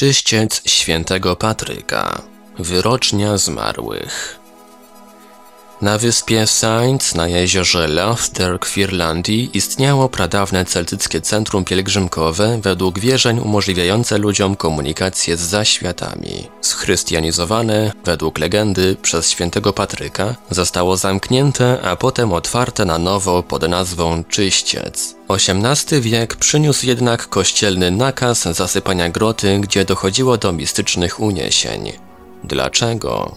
Czyściec świętego Patryka. Wyrocznia zmarłych. Na wyspie Sainz na jeziorze Lothderk w Irlandii istniało pradawne celtyckie centrum pielgrzymkowe według wierzeń umożliwiające ludziom komunikację z zaświatami. Schrystianizowane, według legendy, przez świętego Patryka, zostało zamknięte, a potem otwarte na nowo pod nazwą Czyściec. XVIII wiek przyniósł jednak kościelny nakaz zasypania groty, gdzie dochodziło do mistycznych uniesień. Dlaczego?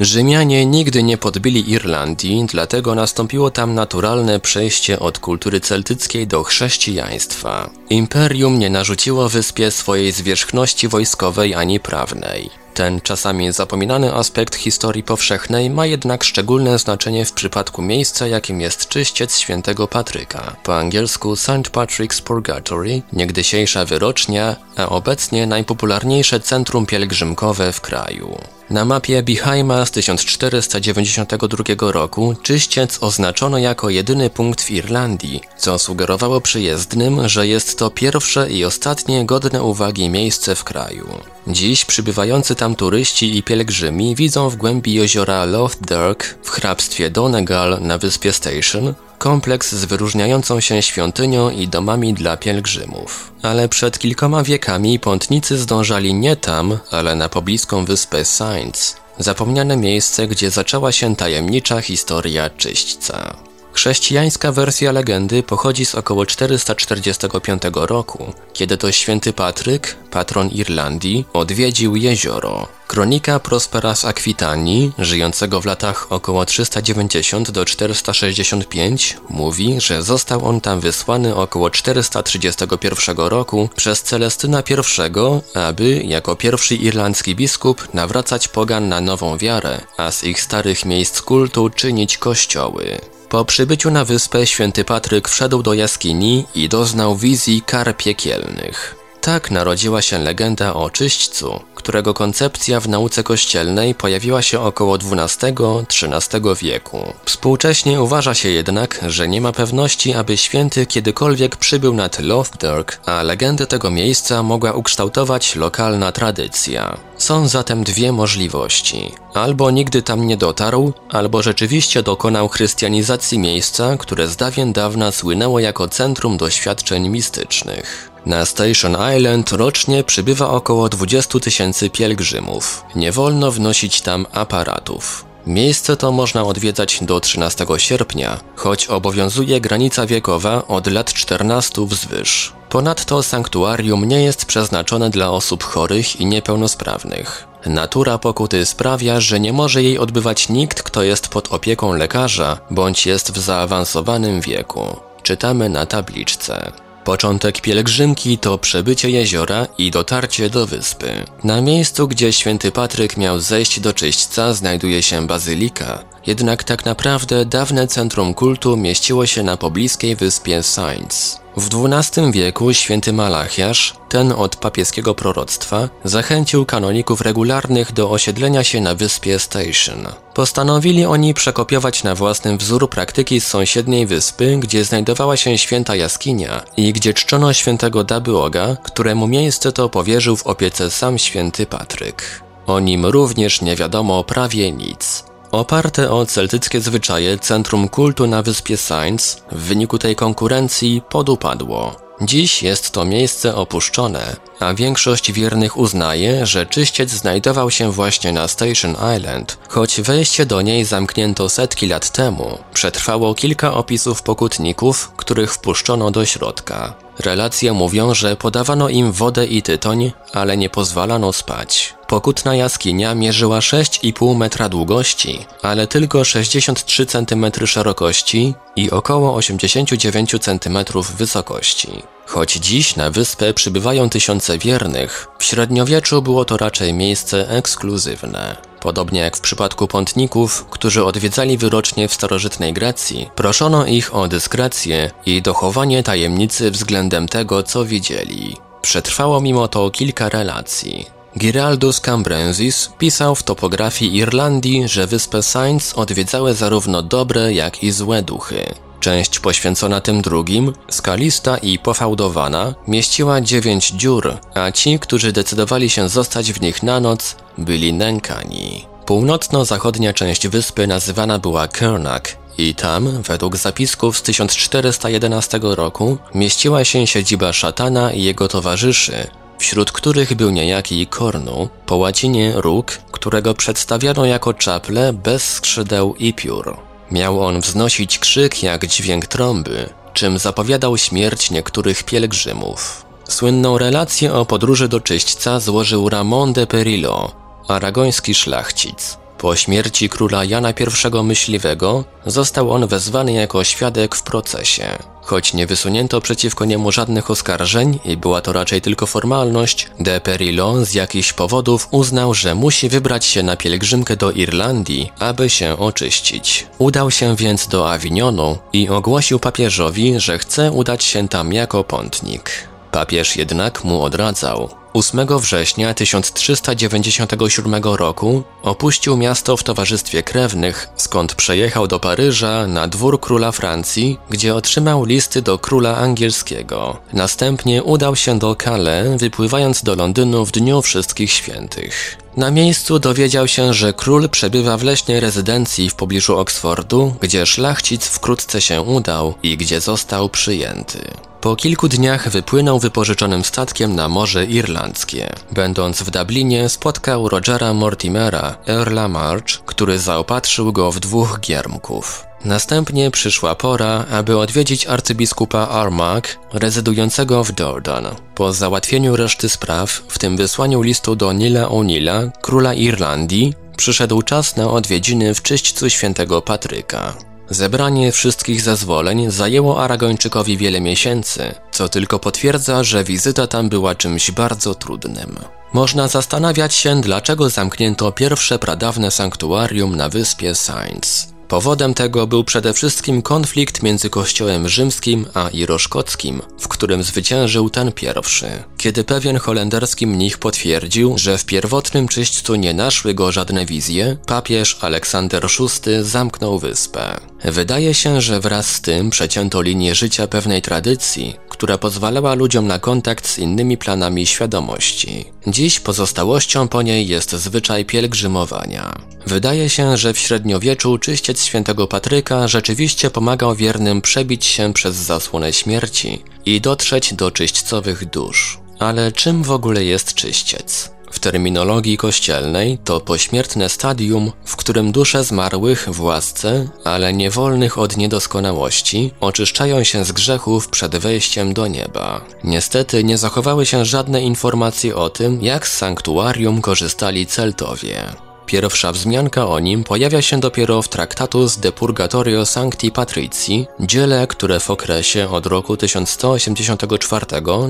Rzymianie nigdy nie podbili Irlandii, dlatego nastąpiło tam naturalne przejście od kultury celtyckiej do chrześcijaństwa. Imperium nie narzuciło wyspie swojej zwierzchności wojskowej ani prawnej. Ten czasami zapominany aspekt historii powszechnej ma jednak szczególne znaczenie w przypadku miejsca, jakim jest czyściec świętego Patryka, po angielsku St. Patrick's Purgatory, niegdysiejsza wyrocznia, a obecnie najpopularniejsze centrum pielgrzymkowe w kraju. Na mapie Bihaima z 1492 roku czyściec oznaczono jako jedyny punkt w Irlandii, co sugerowało przyjezdnym, że jest to pierwsze i ostatnie godne uwagi miejsce w kraju. Dziś przybywający tam turyści i pielgrzymi widzą w głębi jeziora Lothderk w hrabstwie Donegal na wyspie Station kompleks z wyróżniającą się świątynią i domami dla pielgrzymów. Ale przed kilkoma wiekami pątnicy zdążali nie tam, ale na pobliską wyspę Sainz, zapomniane miejsce, gdzie zaczęła się tajemnicza historia czyśćca. Chrześcijańska wersja legendy pochodzi z około 445 roku, kiedy to święty Patryk, patron Irlandii, odwiedził jezioro. Kronika Prospera z Akwitanii, żyjącego w latach około 390 do 465, mówi, że został on tam wysłany około 431 roku przez Celestyna I, aby, jako pierwszy irlandzki biskup, nawracać pogan na nową wiarę, a z ich starych miejsc kultu czynić kościoły. Po przybyciu na wyspę święty Patryk wszedł do jaskini i doznał wizji kar piekielnych. Tak narodziła się legenda o czyśćcu, którego koncepcja w nauce kościelnej pojawiła się około XII-XIII wieku. Współcześnie uważa się jednak, że nie ma pewności, aby święty kiedykolwiek przybył nad Lothderk, a legendę tego miejsca mogła ukształtować lokalna tradycja. Są zatem dwie możliwości. Albo nigdy tam nie dotarł, albo rzeczywiście dokonał chrystianizacji miejsca, które z dawien dawna słynęło jako centrum doświadczeń mistycznych. Na Station Island rocznie przybywa około 20 tysięcy pielgrzymów. Nie wolno wnosić tam aparatów. Miejsce to można odwiedzać do 13 sierpnia, choć obowiązuje granica wiekowa od lat 14 wzwyż. Ponadto sanktuarium nie jest przeznaczone dla osób chorych i niepełnosprawnych. Natura pokuty sprawia, że nie może jej odbywać nikt, kto jest pod opieką lekarza bądź jest w zaawansowanym wieku. Czytamy na tabliczce. Początek pielgrzymki to przebycie jeziora i dotarcie do wyspy. Na miejscu, gdzie święty Patryk miał zejść do czyśćca, znajduje się bazylika, jednak tak naprawdę dawne centrum kultu mieściło się na pobliskiej wyspie Sainz. W XII wieku święty Malachiasz, ten od papieskiego proroctwa, zachęcił kanoników regularnych do osiedlenia się na wyspie Station. Postanowili oni przekopiować na własny wzór praktyki z sąsiedniej wyspy, gdzie znajdowała się święta jaskinia i gdzie czczono świętego Dabyoga, któremu miejsce to powierzył w opiece sam święty Patryk. O nim również nie wiadomo prawie nic. Oparte o celtyckie zwyczaje centrum kultu na wyspie Sainz w wyniku tej konkurencji podupadło. Dziś jest to miejsce opuszczone, a większość wiernych uznaje, że czyściec znajdował się właśnie na Station Island, choć wejście do niej zamknięto setki lat temu. Przetrwało kilka opisów pokutników, których wpuszczono do środka. Relacje mówią, że podawano im wodę i tytoń, ale nie pozwalano spać. Pokutna jaskinia mierzyła 6,5 metra długości, ale tylko 63 cm szerokości i około 89 cm wysokości. Choć dziś na wyspę przybywają tysiące wiernych, w średniowieczu było to raczej miejsce ekskluzywne. Podobnie jak w przypadku pątników, którzy odwiedzali wyrocznie w starożytnej Grecji, proszono ich o dyskrecję i dochowanie tajemnicy względem tego, co widzieli. Przetrwało mimo to kilka relacji. Giraldus Cambrensis pisał w topografii Irlandii, że wyspę Sainz odwiedzały zarówno dobre, jak i złe duchy. Część poświęcona tym drugim, skalista i pofałdowana, mieściła dziewięć dziur, a ci, którzy decydowali się zostać w nich na noc, byli nękani. Północno-zachodnia część wyspy nazywana była Kernak i tam, według zapisków z 1411 roku, mieściła się siedziba szatana i jego towarzyszy, wśród których był niejaki Kornu, po łacinie róg, którego przedstawiano jako czaple bez skrzydeł i piór. Miał on wznosić krzyk jak dźwięk trąby, czym zapowiadał śmierć niektórych pielgrzymów. Słynną relację o podróży do czyśćca złożył Ramon de Perillo, aragoński szlachcic. Po śmierci króla Jana I Myśliwego został on wezwany jako świadek w procesie. Choć nie wysunięto przeciwko niemu żadnych oskarżeń i była to raczej tylko formalność, de Perillo z jakichś powodów uznał, że musi wybrać się na pielgrzymkę do Irlandii, aby się oczyścić. Udał się więc do Avignonu i ogłosił papieżowi, że chce udać się tam jako pątnik. Papież jednak mu odradzał. 8 września 1397 roku opuścił miasto w towarzystwie krewnych, skąd przejechał do Paryża na dwór króla Francji, gdzie otrzymał listy do króla angielskiego. Następnie udał się do Calais, wypływając do Londynu w Dniu Wszystkich Świętych. Na miejscu dowiedział się, że król przebywa w leśnej rezydencji w pobliżu Oksfordu, gdzie szlachcic wkrótce się udał i gdzie został przyjęty. Po kilku dniach wypłynął wypożyczonym statkiem na Morze Irlandzkie. Będąc w Dublinie spotkał Rogera Mortimera, Earla March, który zaopatrzył go w dwóch giermków. Następnie przyszła pora, aby odwiedzić arcybiskupa Armagh, rezydującego w Dordan. Po załatwieniu reszty spraw, w tym wysłaniu listu do Nila O'Neilla, króla Irlandii, przyszedł czas na odwiedziny w czyśćcu świętego Patryka. Zebranie wszystkich zezwoleń zajęło Aragończykowi wiele miesięcy, co tylko potwierdza, że wizyta tam była czymś bardzo trudnym. Można zastanawiać się, dlaczego zamknięto pierwsze pradawne sanktuarium na wyspie Saints. Powodem tego był przede wszystkim konflikt między kościołem rzymskim a iroszkockim, w którym zwyciężył ten pierwszy. Kiedy pewien holenderski mnich potwierdził, że w pierwotnym czyśćcu nie naszły go żadne wizje, papież Aleksander VI zamknął wyspę. Wydaje się, że wraz z tym przecięto linię życia pewnej tradycji, która pozwalała ludziom na kontakt z innymi planami świadomości. Dziś pozostałością po niej jest zwyczaj pielgrzymowania. Wydaje się, że w średniowieczu czyściec świętego Patryka rzeczywiście pomagał wiernym przebić się przez zasłonę śmierci i dotrzeć do czyśćcowych dusz. Ale czym w ogóle jest czyściec? W terminologii kościelnej to pośmiertne stadium, w którym dusze zmarłych w łasce, ale niewolnych od niedoskonałości, oczyszczają się z grzechów przed wejściem do nieba. Niestety nie zachowały się żadne informacje o tym, jak z sanktuarium korzystali Celtowie. Pierwsza wzmianka o nim pojawia się dopiero w Tractatus de Purgatorio Sancti Patrici, dziele, które w okresie od roku 1184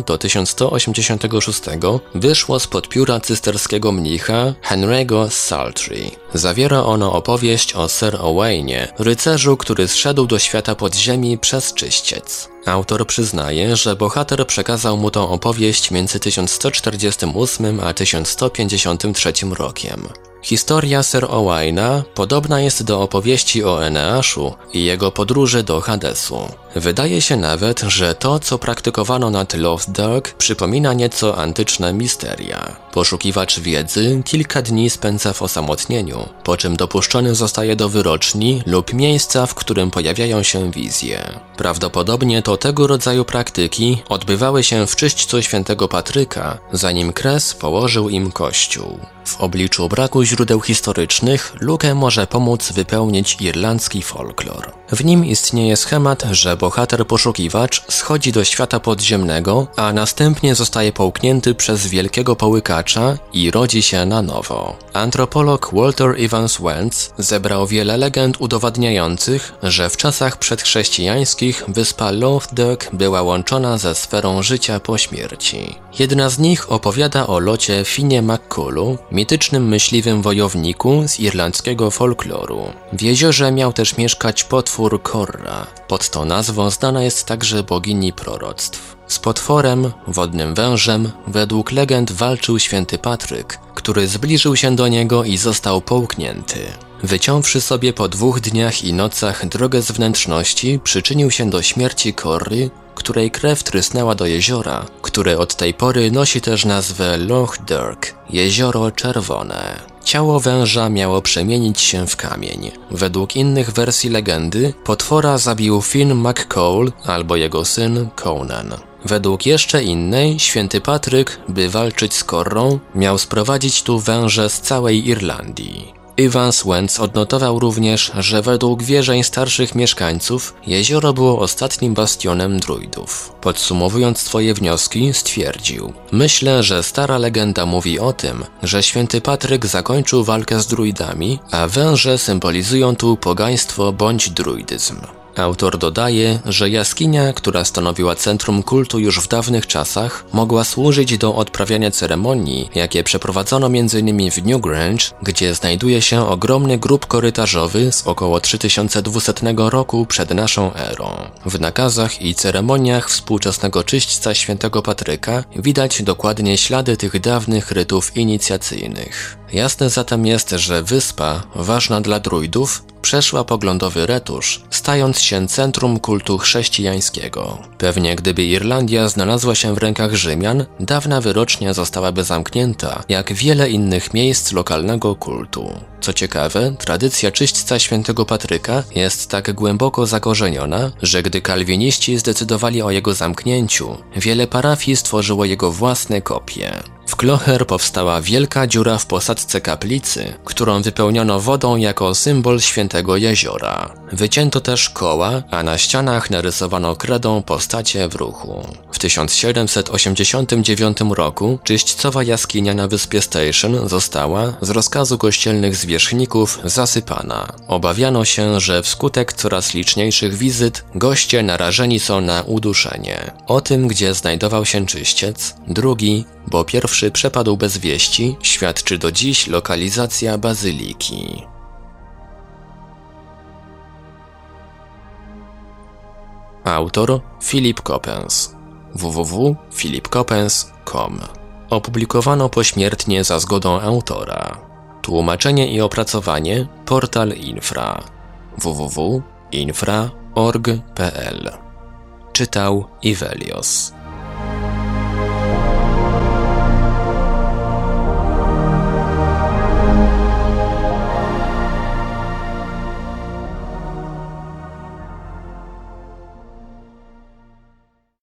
do 1186 wyszło spod pióra cysterskiego mnicha Henry'ego Saltry. Zawiera ono opowieść o Sir Owainie, rycerzu, który zszedł do świata podziemi przez czyściec. Autor przyznaje, że bohater przekazał mu tą opowieść między 1148 a 1153 rokiem. Historia Sir Owaina podobna jest do opowieści o Eneaszu i jego podróży do Hadesu. Wydaje się nawet, że to, co praktykowano nad Lothdark, przypomina nieco antyczne misteria. Poszukiwacz wiedzy kilka dni spędza w osamotnieniu, po czym dopuszczony zostaje do wyroczni lub miejsca, w którym pojawiają się wizje. Prawdopodobnie to tego rodzaju praktyki odbywały się w czyśćcu świętego Patryka, zanim Kres położył im kościół. W obliczu braku źródeł historycznych lukę może pomóc wypełnić irlandzki folklor. W nim istnieje schemat, że bohater poszukiwacz schodzi do świata podziemnego, a następnie zostaje połknięty przez wielkiego połykacza i rodzi się na nowo. Antropolog Walter Evans Wentz zebrał wiele legend udowadniających, że w czasach przedchrześcijańskich wyspa Lothdark była łączona ze sferą życia po śmierci. Jedna z nich opowiada o locie Finie McCullu, mitycznym myśliwym wojowniku z irlandzkiego folkloru. W jeziorze miał też mieszkać potwór Korra. Pod tą nazwą znana jest także bogini proroctw. Z potworem, wodnym wężem, według legend walczył święty Patryk, który zbliżył się do niego i został połknięty. wyciąwszy sobie po dwóch dniach i nocach drogę z wnętrzności, przyczynił się do śmierci Kory, której krew trysnęła do jeziora, które od tej pory nosi też nazwę Loch Dirk, jezioro czerwone. Ciało węża miało przemienić się w kamień. Według innych wersji legendy, potwora zabił Finn McCall albo jego syn Conan. Według jeszcze innej, święty Patryk, by walczyć z Korrą, miał sprowadzić tu węże z całej Irlandii. Evans Wentz odnotował również, że według wierzeń starszych mieszkańców jezioro było ostatnim bastionem druidów. Podsumowując swoje wnioski, stwierdził: Myślę, że stara legenda mówi o tym, że święty Patryk zakończył walkę z druidami, a węże symbolizują tu pogaństwo bądź druidyzm. Autor dodaje, że jaskinia, która stanowiła centrum kultu już w dawnych czasach, mogła służyć do odprawiania ceremonii, jakie przeprowadzono m.in. w Newgrange, gdzie znajduje się ogromny grób korytarzowy z około 3200 roku przed naszą erą. W nakazach i ceremoniach współczesnego czyśćca świętego Patryka widać dokładnie ślady tych dawnych rytów inicjacyjnych. Jasne zatem jest, że wyspa, ważna dla druidów, przeszła poglądowy retusz, stając się centrum kultu chrześcijańskiego. Pewnie gdyby Irlandia znalazła się w rękach Rzymian, dawna wyrocznia zostałaby zamknięta, jak wiele innych miejsc lokalnego kultu. Co ciekawe, tradycja czyśćca świętego Patryka jest tak głęboko zakorzeniona, że gdy kalwiniści zdecydowali o jego zamknięciu, wiele parafii stworzyło jego własne kopie. W Klocher powstała wielka dziura w posadzce kaplicy, którą wypełniono wodą jako symbol świętego jeziora. Wycięto też koła, a na ścianach narysowano kredą postacie w ruchu. W 1789 roku czyśćcowa jaskinia na wyspie Station została, z rozkazu kościelnych zwierzchników, zasypana. Obawiano się, że wskutek coraz liczniejszych wizyt goście narażeni są na uduszenie. O tym, gdzie znajdował się czyściec, drugi, bo pierwszy przepadł bez wieści, świadczy do dziś lokalizacja bazyliki. Autor Philip Coppens www.philipcoppens.com Opublikowano pośmiertnie za zgodą autora. Tłumaczenie i opracowanie Portal Infra. www.infra.org.pl Czytał Ivelios